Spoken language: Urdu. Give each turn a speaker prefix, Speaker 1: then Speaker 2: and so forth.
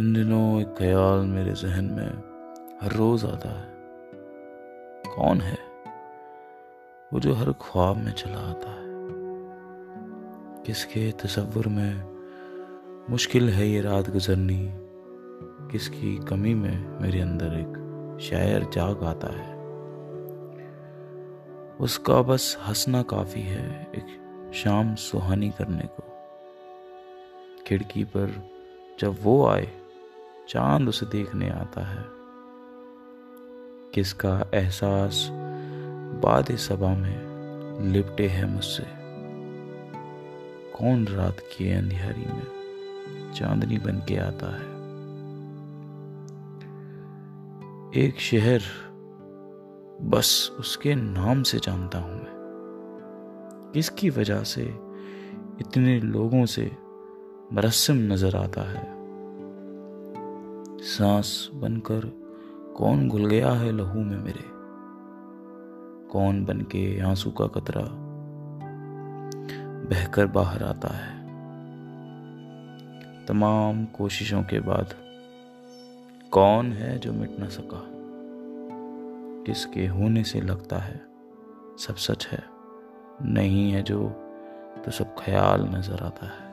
Speaker 1: ان دنوں ایک خیال میرے ذہن میں ہر روز آتا ہے۔ کون ہے؟ وہ جو ہر خواب میں چلا آتا ہے۔ کس کے تصور میں مشکل ہے یہ رات گزرنی؟ کس کی کمی میں میرے اندر ایک شاعر جاگ آتا ہے۔ اس کا بس ہنسنا کافی ہے ایک شام سہانی کرنے کو۔ کھڑکی پر جب وہ آئے چاند اسے دیکھنے آتا ہے۔ کس کا احساس باد صبا میں لپٹے ہے مجھ سے۔ کون رات کی اندھیاری میں چاندنی بن کے آتا ہے۔ ایک شہر بس اس کے نام سے جانتا ہوں میں۔ کس کی وجہ سے اتنے لوگوں سے مرسم نظر آتا ہے؟ سانس بن کر کون گھل گیا ہے لہو میں میرے؟ کون بن کے آنسو کا قطرہ بہ کر باہر آتا ہے؟ تمام کوششوں کے بعد کون ہے جو مٹ نہ سکا؟ کس کے ہونے سے لگتا ہے سب سچ ہے، نہیں ہے جو تو سب خیال نظر آتا ہے؟